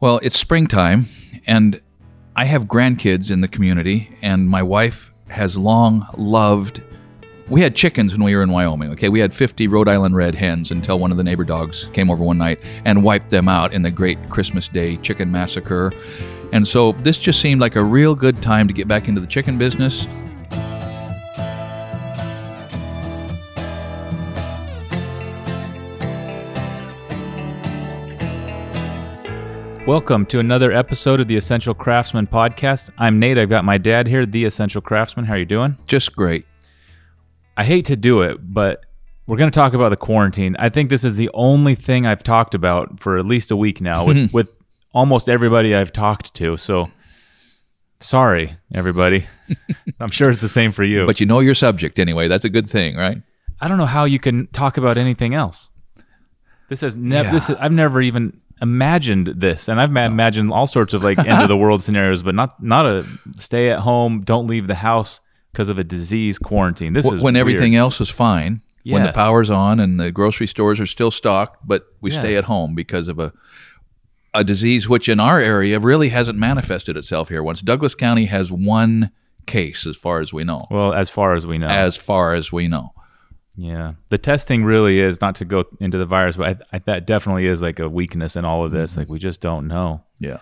Well, it's springtime, and I have grandkids in the community, and my wife has long loved. We had chickens when we were in Wyoming. Okay, we had 50 Rhode Island red hens until one of the neighbor dogs came over one night and wiped them out in the great Christmas Day chicken massacre. And so this just seemed like a real good time to get back into the chicken business. Welcome to another episode of the Essential Craftsman podcast. I'm Nate. I've got my dad here, the Essential Craftsman. How are you doing? Just great. I hate to do it, but we're going to talk about the quarantine. I think this is the only thing I've talked about for at least a week now with, with almost everybody I've talked to. So sorry, everybody. I'm sure it's the same for you. But you know your subject anyway. That's a good thing, right? I don't know how you can talk about anything else. This has never. This is, I've never even imagined this, and I've ma- oh. imagined all sorts of like end of the world scenarios, but not not a stay at home, don't leave the house because of a disease quarantine. This Wh- is when weird. everything else is fine, when the power's on and the grocery stores are still stocked, but we stay at home because of a a disease which in our area really hasn't manifested itself here. Once Douglas County has one case, as far as we know, Well, as far as we know, as far as we know. Yeah, the testing really is not to go into the virus, but I, I, that definitely is like a weakness in all of this. Mm-hmm. Like we just don't know. Yeah.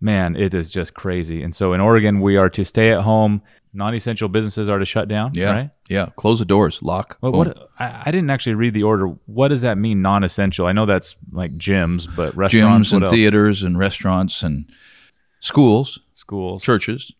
Man, it is just crazy. And so in Oregon, we are to stay at home. Non-essential businesses are to shut down. Yeah. right. Yeah. Close the doors. Lock. But what I, I didn't actually read the order. What does that mean, non-essential? I know that's like gyms, but restaurants, gyms and else? theaters and restaurants and schools, schools. churches.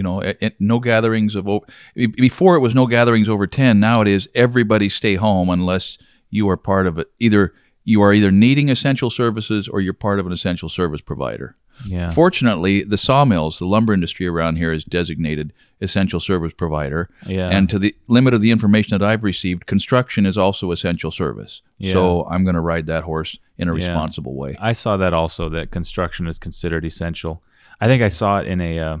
You know, no gatherings of over. Before it was no gatherings over ten. Now it is everybody stay home unless you are part of it. Either you are either needing essential services or you're part of an essential service provider. Yeah. Fortunately, the sawmills, the lumber industry around here is designated essential service provider. Yeah. And to the limit of the information that I've received, construction is also essential service. Yeah. So I'm going to ride that horse in a Yeah. responsible way. I saw that also that construction is considered essential. I think I saw it in a uh,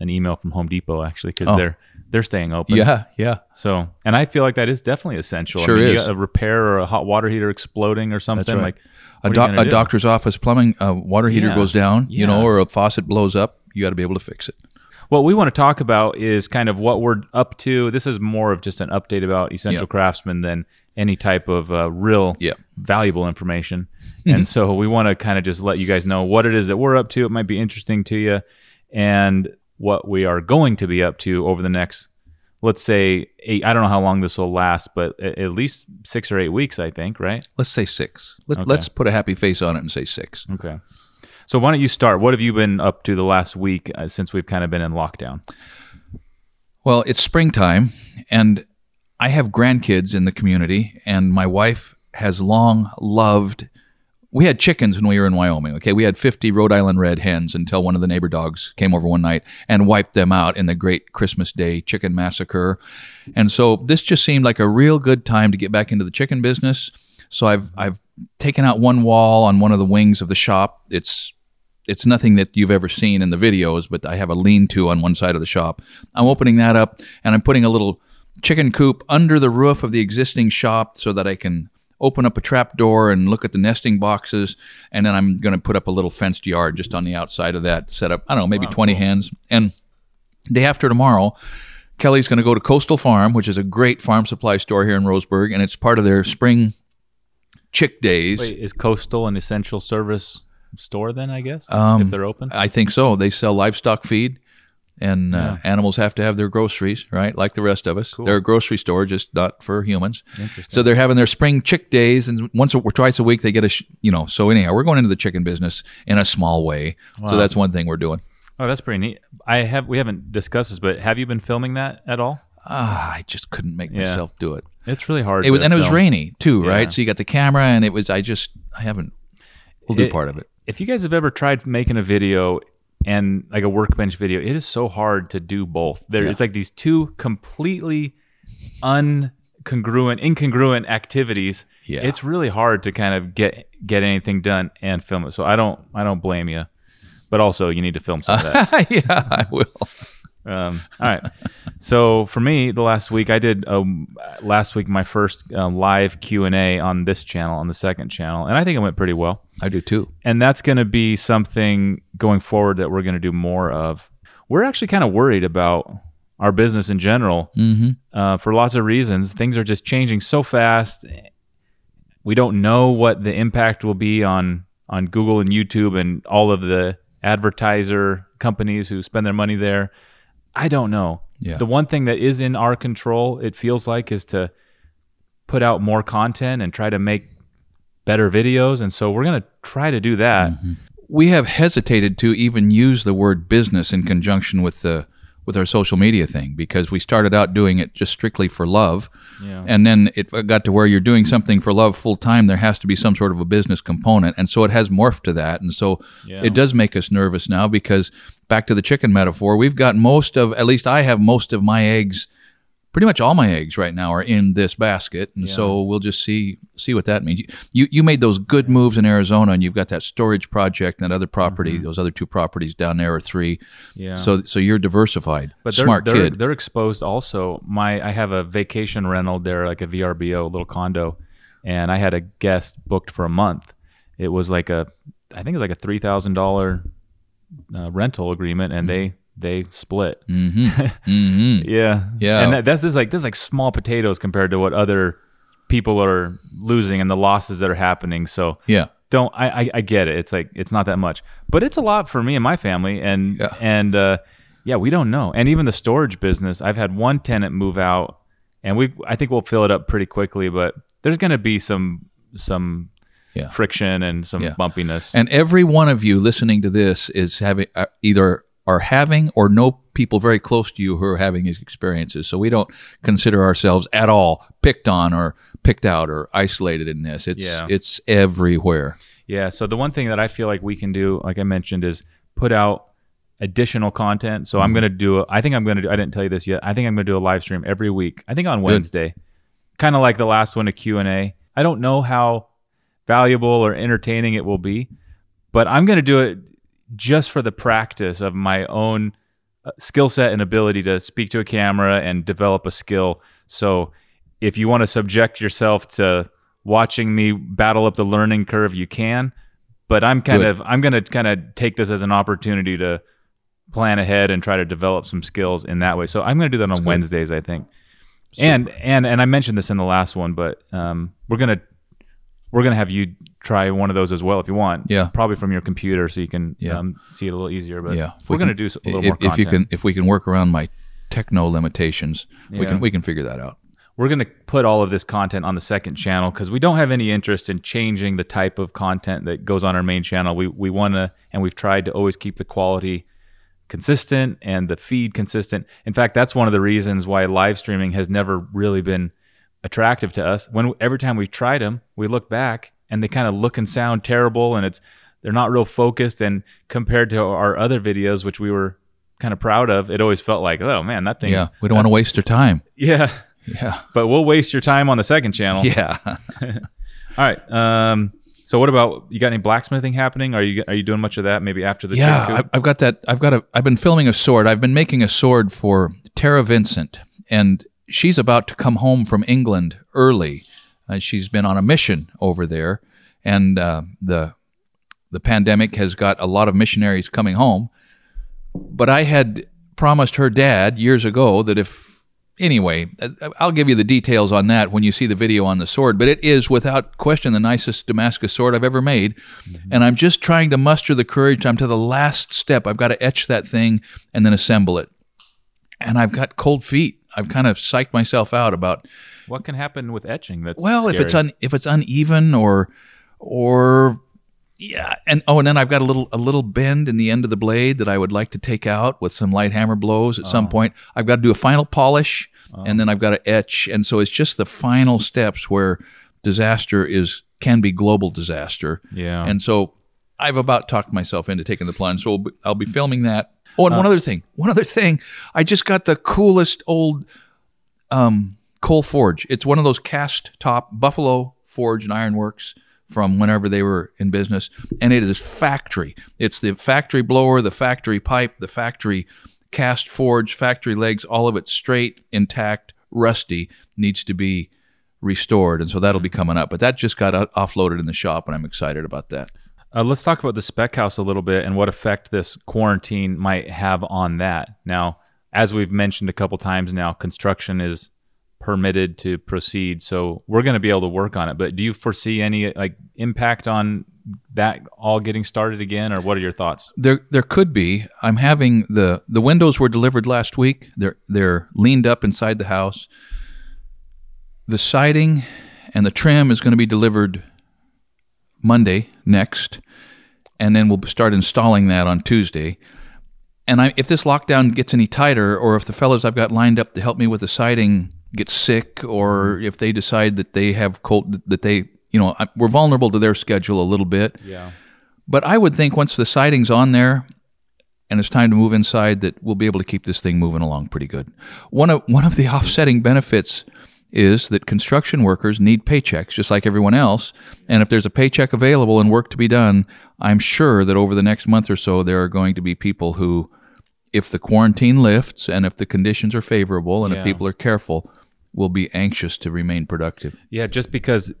an email from Home Depot actually because Oh. they're they're staying open. Yeah, yeah. So, and I feel like that is definitely essential. Sure I mean, is. a repair or a hot water heater exploding or something right. like A, doc- a do? doctor's office plumbing uh, water heater Yeah. goes down, you know, or a faucet blows up. You got to be able to fix it. What we want to talk about is kind of what we're up to. This is more of just an update about Essential Yeah. Craftsman than any type of uh, real Yeah. valuable information. and so we want to kind of just let you guys know what it is that we're up to. It might be interesting to you and what we are going to be up to over the next, let's say, eight. I don't know how long this will last, but at least six or eight weeks, I think, right? Let's say six. Let, Okay. Let's put a happy face on it and say six. Okay. So why don't you start? What have you been up to the last week uh, since we've kind of been in lockdown? Well, it's springtime, and I have grandkids in the community, and my wife has long loved. We had chickens when we were in Wyoming. Okay, we had 50 Rhode Island red hens until one of the neighbor dogs came over one night and wiped them out in the great Christmas Day chicken massacre. And so this just seemed like a real good time to get back into the chicken business. So I've I've taken out one wall on one of the wings of the shop. It's it's nothing that you've ever seen in the videos, but I have a lean-to on one side of the shop. I'm opening that up and I'm putting a little chicken coop under the roof of the existing shop so that I can open up a trap door and look at the nesting boxes. And then I'm going to put up a little fenced yard just on the outside of that, setup. I don't know, maybe 20 hens. And day after tomorrow, Kelly's going to go to Coastal Farm, which is a great farm supply store here in Roseburg, and it's part of their spring chick days. Wait, is Coastal an essential service store then? I guess Um, if they're open. I think so. They sell livestock feed, and uh, animals have to have their groceries, right? Like the rest of us. They're a grocery store, just not for humans. So they're having their spring chick days, and once or twice a week they get a, sh- you know. So anyhow, we're going into the chicken business in a small way. So that's one thing we're doing. Oh, that's pretty neat. I have we haven't discussed this, but have you been filming that at all? Ah, I just couldn't make Yeah. myself do it. It's really hard. It was, and it was rainy too, Yeah. right? So you got the camera, and it was. I just, I haven't. We'll do It- part of it. If you guys have ever tried making a video and like a workbench video, it is so hard to do both. There, Yeah. it's like these two completely uncongruent, incongruent activities. Yeah. it's really hard to kind of get get anything done and film it. So I don't, I don't blame you, but also you need to film some of that. yeah, I will. Um, all right. So for me, the last week I did um, last week my first uh, live Q and A on this channel on the second channel, and I think it went pretty well. I do too. And that's going to be something going forward that we're going to do more of. We're actually kind of worried about our business in general Mm-hmm. uh, for lots of reasons. Things are just changing so fast. We don't know what the impact will be on on Google and YouTube and all of the advertiser companies who spend their money there. I don't know. Yeah. The one thing that is in our control, it feels like, is to put out more content and try to make better videos. And so we're going to try to do that. Mm-hmm. we have hesitated to even use the word business in conjunction with the with our social media thing because we started out doing it just strictly for love Yeah. and then it got to where you're doing something for love full time there has to be some sort of a business component and so it has morphed to that and so Yeah. it does make us nervous now because back to the chicken metaphor we've got most of at least I have most of my eggs pretty much all my eggs right now are in this basket and so we'll just see see what that means you you made those good moves in Arizona and you've got that storage project and that other property those other two properties down there or three Mm-hmm. Yeah. so so you're diversified But they're, smart they're, kid They're exposed also. My I have a vacation rental there, like a VRBO, a little condo, and I had a guest booked for a month. It was like a, I think it was like a three thousand dollar uh, rental agreement, and they they split. mm-hmm. mm-hmm. Yeah, Yeah. And that, that's this like this like small potatoes compared to what other people are losing and the losses that are happening. So yeah don't I, I I get it. It's like it's not that much, but it's a lot for me and my family, and Yeah. and uh, yeah, we don't know. And even the storage business, I've had one tenant move out, and we I think we'll fill it up pretty quickly, but there's going to be some some Yeah. friction and some Yeah. bumpiness. And every one of you listening to this is having uh, either are having or know people very close to you who are having these experiences. So we don't consider ourselves at all picked on or picked out or isolated in this. It's Yeah. it's everywhere. Yeah. So the one thing that I feel like we can do, like I mentioned, is put out additional content. So Mm-hmm. I'm going to do, I think I'm going to do, I didn't tell you this yet. I think I'm going to do a live stream every week. I think on Wednesday, kind of like the last one, a Q&A. I don't know how valuable or entertaining it will be, but I'm going to do it just for the practice of my own uh, skill set and ability to speak to a camera and develop a skill. So if you want to subject yourself to watching me battle up the learning curve, you can. But I'm kind Good. of I'm going to kind of take this as an opportunity to plan ahead and try to develop some skills in that way. So I'm going to do that on good. Wednesdays, I think. And and and I mentioned this in the last one, but um, we're gonna we're gonna have you try one of those as well if you want. Yeah. probably from your computer so you can Yeah. um, see it a little easier. But Yeah. If we're we gonna do a little if, more. if you can if we can work around my techno limitations, we can we can figure that out. we're going to put all of this content on the second channel because we don't have any interest in changing the type of content that goes on our main channel. We we want to, and we've tried to always keep the quality consistent and the feed consistent. In fact, that's one of the reasons why live streaming has never really been attractive to us. When every time we've tried them, we look back and they kind of look and sound terrible, and it's they're not real focused. And compared to our other videos, which we were kind of proud of, it always felt like, oh man, that thing. Yeah, we don't want to waste your time. yeah. Yeah, But we'll waste your time on the second channel. yeah. All right. Um, so what about you got any blacksmithing happening? Are you are you doing much of that? Maybe after the yeah. I've got that. I've got a. I've been filming a sword. I've been making a sword for Tara Vincent, and she's about to come home from England early. Uh, she's been on a mission over there, and uh, the the pandemic has got a lot of missionaries coming home. But I had promised her dad years ago that if anyway, uh, I'll give you the details on that when you see the video on the sword. But it is without question the nicest Damascus sword I've ever made. And I'm just trying to muster the courage. I'm to the last step. I've got to etch that thing and then assemble it. And I've got cold feet. I've kind of psyched myself out about What can happen with etching? That's well, if it's un, if it's uneven or or yeah, and oh, and then I've got a little a little bend in the end of the blade that I would like to take out with some light hammer blows at some uh. point. I've got to do a final polish, uh. and then I've got to etch, and so it's just the final steps where disaster is can be global disaster. Yeah. and so I've about talked myself into taking the plunge. So I'll be filming that. Oh, and one Uh. other thing, one other thing, I just got the coolest old um, coal forge. It's one of those cast top Buffalo Forge and Ironworks from whenever they were in business, and it is factory. It's the factory blower, the factory pipe, the factory cast forge, factory legs, all of it straight, intact, rusty, needs to be restored. And so that'll be coming up. But that just got offloaded in the shop, and I'm excited about that. Uh, let's talk about the spec house a little bit and what effect this quarantine might have on that. Now, as we've mentioned a couple times now, construction is permitted to proceed, so we're going to be able to work on it. But do you foresee any like impact on that all getting started again, or what are your thoughts? There, there could be. I'm having the the windows were delivered last week. They're they're leaned up inside the house. The siding and the trim is going to be delivered Monday next, and then we'll start installing that on Tuesday. And I, if this lockdown gets any tighter, or if the fellows I've got lined up to help me with the siding get sick, or mm-hmm. if they decide that they have cold, that they, you know, I- we're vulnerable to their schedule a little bit. Yeah. But I would think once the siding's on there and it's time to move inside, that we'll be able to keep this thing moving along pretty good. One of one of the offsetting benefits is that construction workers need paychecks just like everyone else. And if there's a paycheck available and work to be done, I'm sure that over the next month or so there are going to be people who if the quarantine lifts and if the conditions are favorable and Yeah. if people are careful, will be anxious to remain productive. Yeah, just because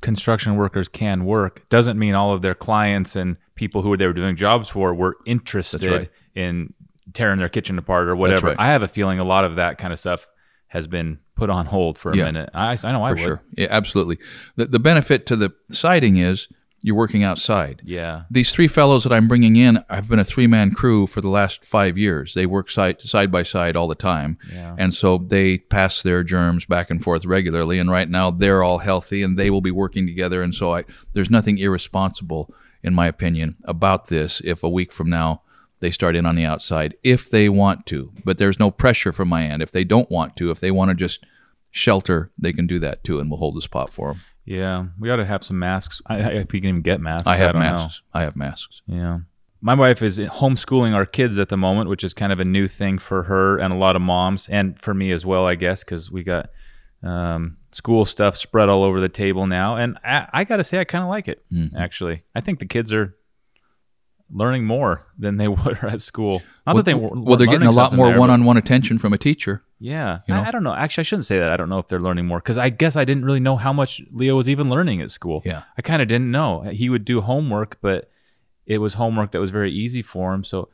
construction workers can work doesn't mean all of their clients and people who they were doing jobs for were interested right. in tearing their kitchen apart or whatever. right. I have a feeling a lot of that kind of stuff has been put on hold for a Yeah. minute. I, I know I would. sure. Yeah, absolutely. The, the benefit to the siding is you're working outside. Yeah. These three fellows that I'm bringing in have been a three man crew for the last five years. They work side, side by side all the time. Yeah. And so they pass their germs back and forth regularly. And right now they're all healthy and they will be working together. And so I, there's nothing irresponsible, in my opinion, about this if a week from now they start in on the outside, if they want to. But there's no pressure from my end. If they don't want to, if they want to just shelter, they can do that too. And we'll hold the spot for them. Yeah. We ought to have some masks. I, I, if we can even get masks. I have don't masks. I have masks. Yeah. My wife is homeschooling our kids at the moment, which is kind of a new thing for her and a lot of moms, and for me as well, I guess, because we got um, school stuff spread all over the table now. And I, I got to say, I kind of like it, Mm-hmm. actually. I think the kids are learning more than they were at school. Not that they were, well, they're getting a lot more one one-on-one attention from a teacher. yeah, You know? I, I don't know. Actually, I shouldn't say that. I don't know if they're learning more because I guess I didn't really know how much Leo was even learning at school. Yeah. I kind of didn't know. He would do homework, but it was homework that was very easy for him. So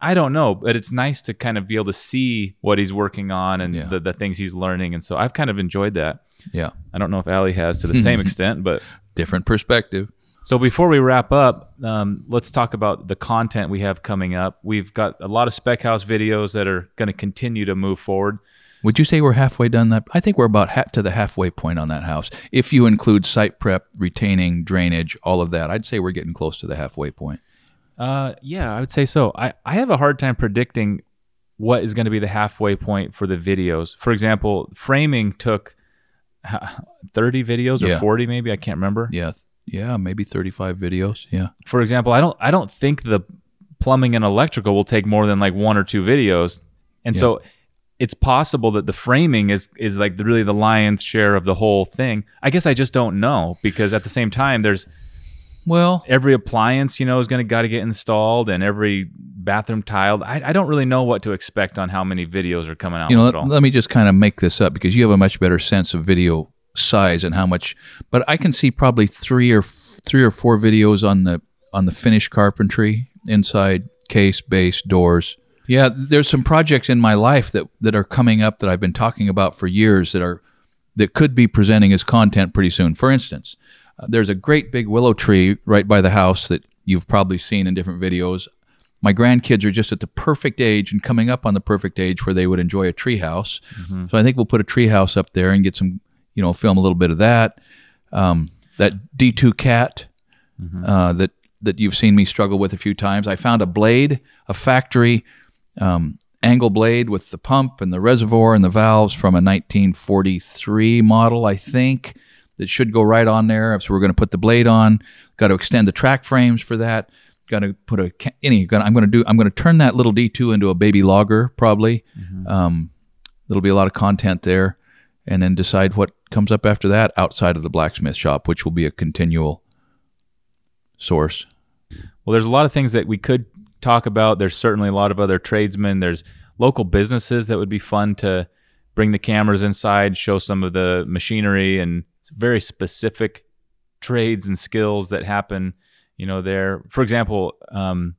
I don't know, but it's nice to kind of be able to see what he's working on and Yeah. the, the things he's learning. And so I've kind of enjoyed that. Yeah, I don't know if Allie has to the same extent, but different perspective. So before we wrap up, um, let's talk about the content we have coming up. We've got a lot of Spec House videos that are going to continue to move forward. Would you say we're halfway done that? I think we're about ha- to the halfway point on that house. If you include site prep, retaining, drainage, all of that, I'd say we're getting close to the halfway point. Uh, yeah, I would say so. I, I have a hard time predicting what is going to be the halfway point for the videos. For example, framing took uh, 30 videos or Yeah. 40 maybe, I can't remember. Yeah, th- yeah, maybe 35 videos. Yeah. For example, I don't I don't think the plumbing and electrical will take more than like one or two videos. And so it's possible that the framing is is like really the lion's share of the whole thing. I guess I just don't know because at the same time there's Well, every appliance you know is going to got to get installed and every bathroom tiled I, I don't really know what to expect on how many videos are coming out you know, let, let me just kind of make this up because you have a much better sense of video size and how much. But I can see probably three or f- three or four videos on the on the finished carpentry inside case, base, doors. Yeah, there's some projects in my life that that are coming up that I've been talking about for years that are that could be presenting as content pretty soon. For instance, uh, there's a great big willow tree right by the house that you've probably seen in different videos. My grandkids are just at the perfect age and coming up on the perfect age where they would enjoy a tree house. So I think we'll put a tree house up there and get some, you know, film a little bit of that. Um, that D2 cat uh, that that you've seen me struggle with a few times. I found a blade, a factory um, angle blade with the pump and the reservoir and the valves from a 1943 model, I think, that should go right on there. So we're going to put the blade on. Got to extend the track frames for that. Got to put a any. I'm going to do. I'm going to turn that little D2 into a baby logger probably. Um, there'll be a lot of content there, and then decide what comes up after that outside of the blacksmith shop, which will be a continual source. Well, there's a lot of things that we could talk about. There's certainly a lot of other tradesmen. There's local businesses that would be fun to bring the cameras inside, show some of the machinery and very specific trades and skills that happen, you know, there. For example, um,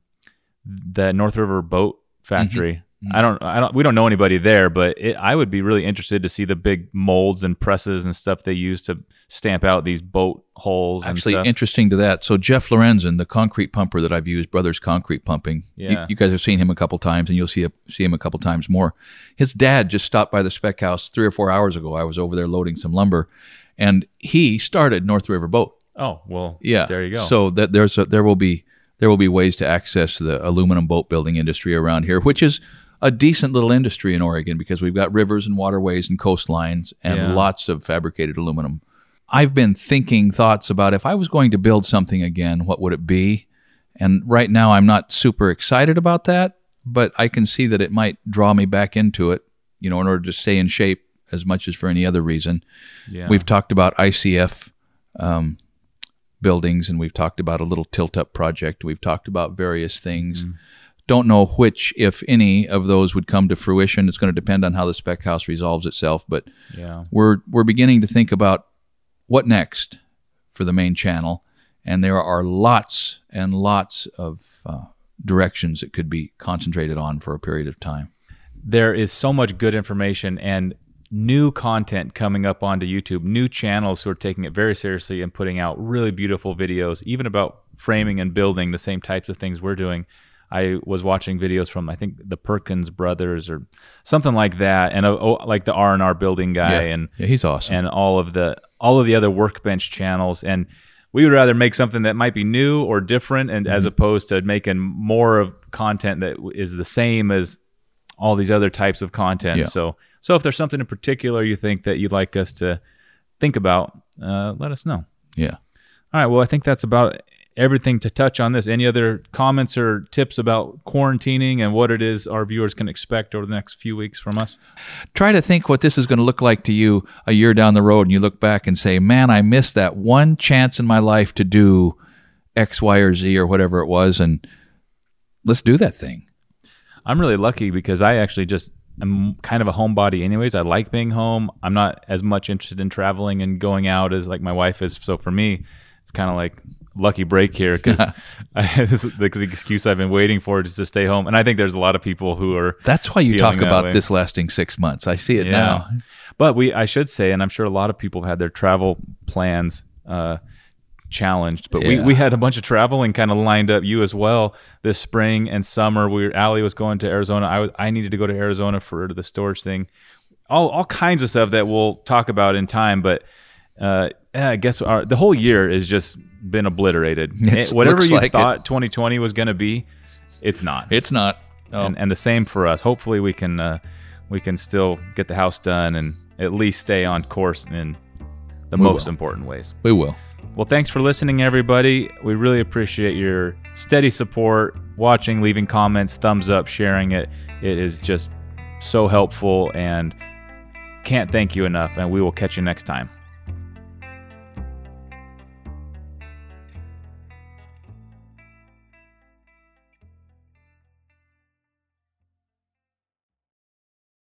the North River Boat Factory. Mm-hmm. Mm-hmm. I don't, I don't, we don't know anybody there, but it, I would be really interested to see the big molds and presses and stuff they use to stamp out these boat holes. Actually, interesting to that. So Jeff Lorenzen, the concrete pumper that I've used, Brothers Concrete Pumping. Yeah. You, you guys have seen him a couple times, and you'll see a, see him a couple times more. His dad just stopped by the spec house three or four hours ago. I was over there loading some lumber, and he started North River Boat. Oh well, Yeah, There you go. So that there's a, there will be there will be ways to access the aluminum boat building industry around here, which is a decent little industry in Oregon because we've got rivers and waterways and coastlines and Yeah. lots of fabricated aluminum. I've been thinking thoughts about if I was going to build something again, what would it be? And right now, I'm not super excited about that, but I can see that it might draw me back into it, you know, in order to stay in shape as much as for any other reason. yeah. We've talked about ICF um, buildings, and we've talked about a little tilt up project. We've talked about various things. Don't know which, if any, of those would come to fruition. It's going to depend on how the spec house resolves itself. But yeah. we're we're beginning to think about what next for the main channel, and there are lots and lots of uh, directions that could be concentrated on for a period of time. there is so much good information and new content coming up onto YouTube, new channels who are taking it very seriously and putting out really beautiful videos, even about framing and building the same types of things we're doing. I was watching videos from I think the Perkins brothers or something like that, and uh, oh, like the R and R building guy, and yeah, he's awesome. and all of the all of the other workbench channels and we would rather make something that might be new or different and as opposed to making more of content that is the same as all these other types of content Yeah. so so if there's something in particular you think that you'd like us to think about uh, let us know yeah. all right well i think that's about everything to touch on this any other comments or tips about quarantining and what it is our viewers can expect over the next few weeks from us try to think what this is going to look like to you a year down the road and you look back and say man i missed that one chance in my life to do x y or z or whatever it was and let's do that thing I'm really lucky because I actually just am kind of a homebody anyways. I like being home. I'm not as much interested in traveling and going out as like my wife is. So for me, it's kind of like lucky break here because the, the excuse I've been waiting for is to stay home. And I think there's a lot of people who are that's why you talk about way. this lasting six months i see it now But we, I should say, and I'm sure a lot of people have had their travel plans uh, challenged. But we, Yeah. we had a bunch of traveling kind of lined up. You as well this spring and summer. We were, Allie was going to Arizona. I was, I needed to go to Arizona for the storage thing. All all kinds of stuff that we'll talk about in time. But uh, yeah, I guess our, the whole year is just been obliterated. It Eh, Whatever you like it. thought 2020 was going to be, it's not it's not oh, and, and the same for us. Hopefully, we can uh, we can still get the house done and at least stay on course in the We most will. important ways. we will Well, thanks for listening, everybody. We really appreciate your steady support, watching, leaving comments, thumbs up, sharing it. It is just so helpful, and can't thank you enough. And we will catch you next time.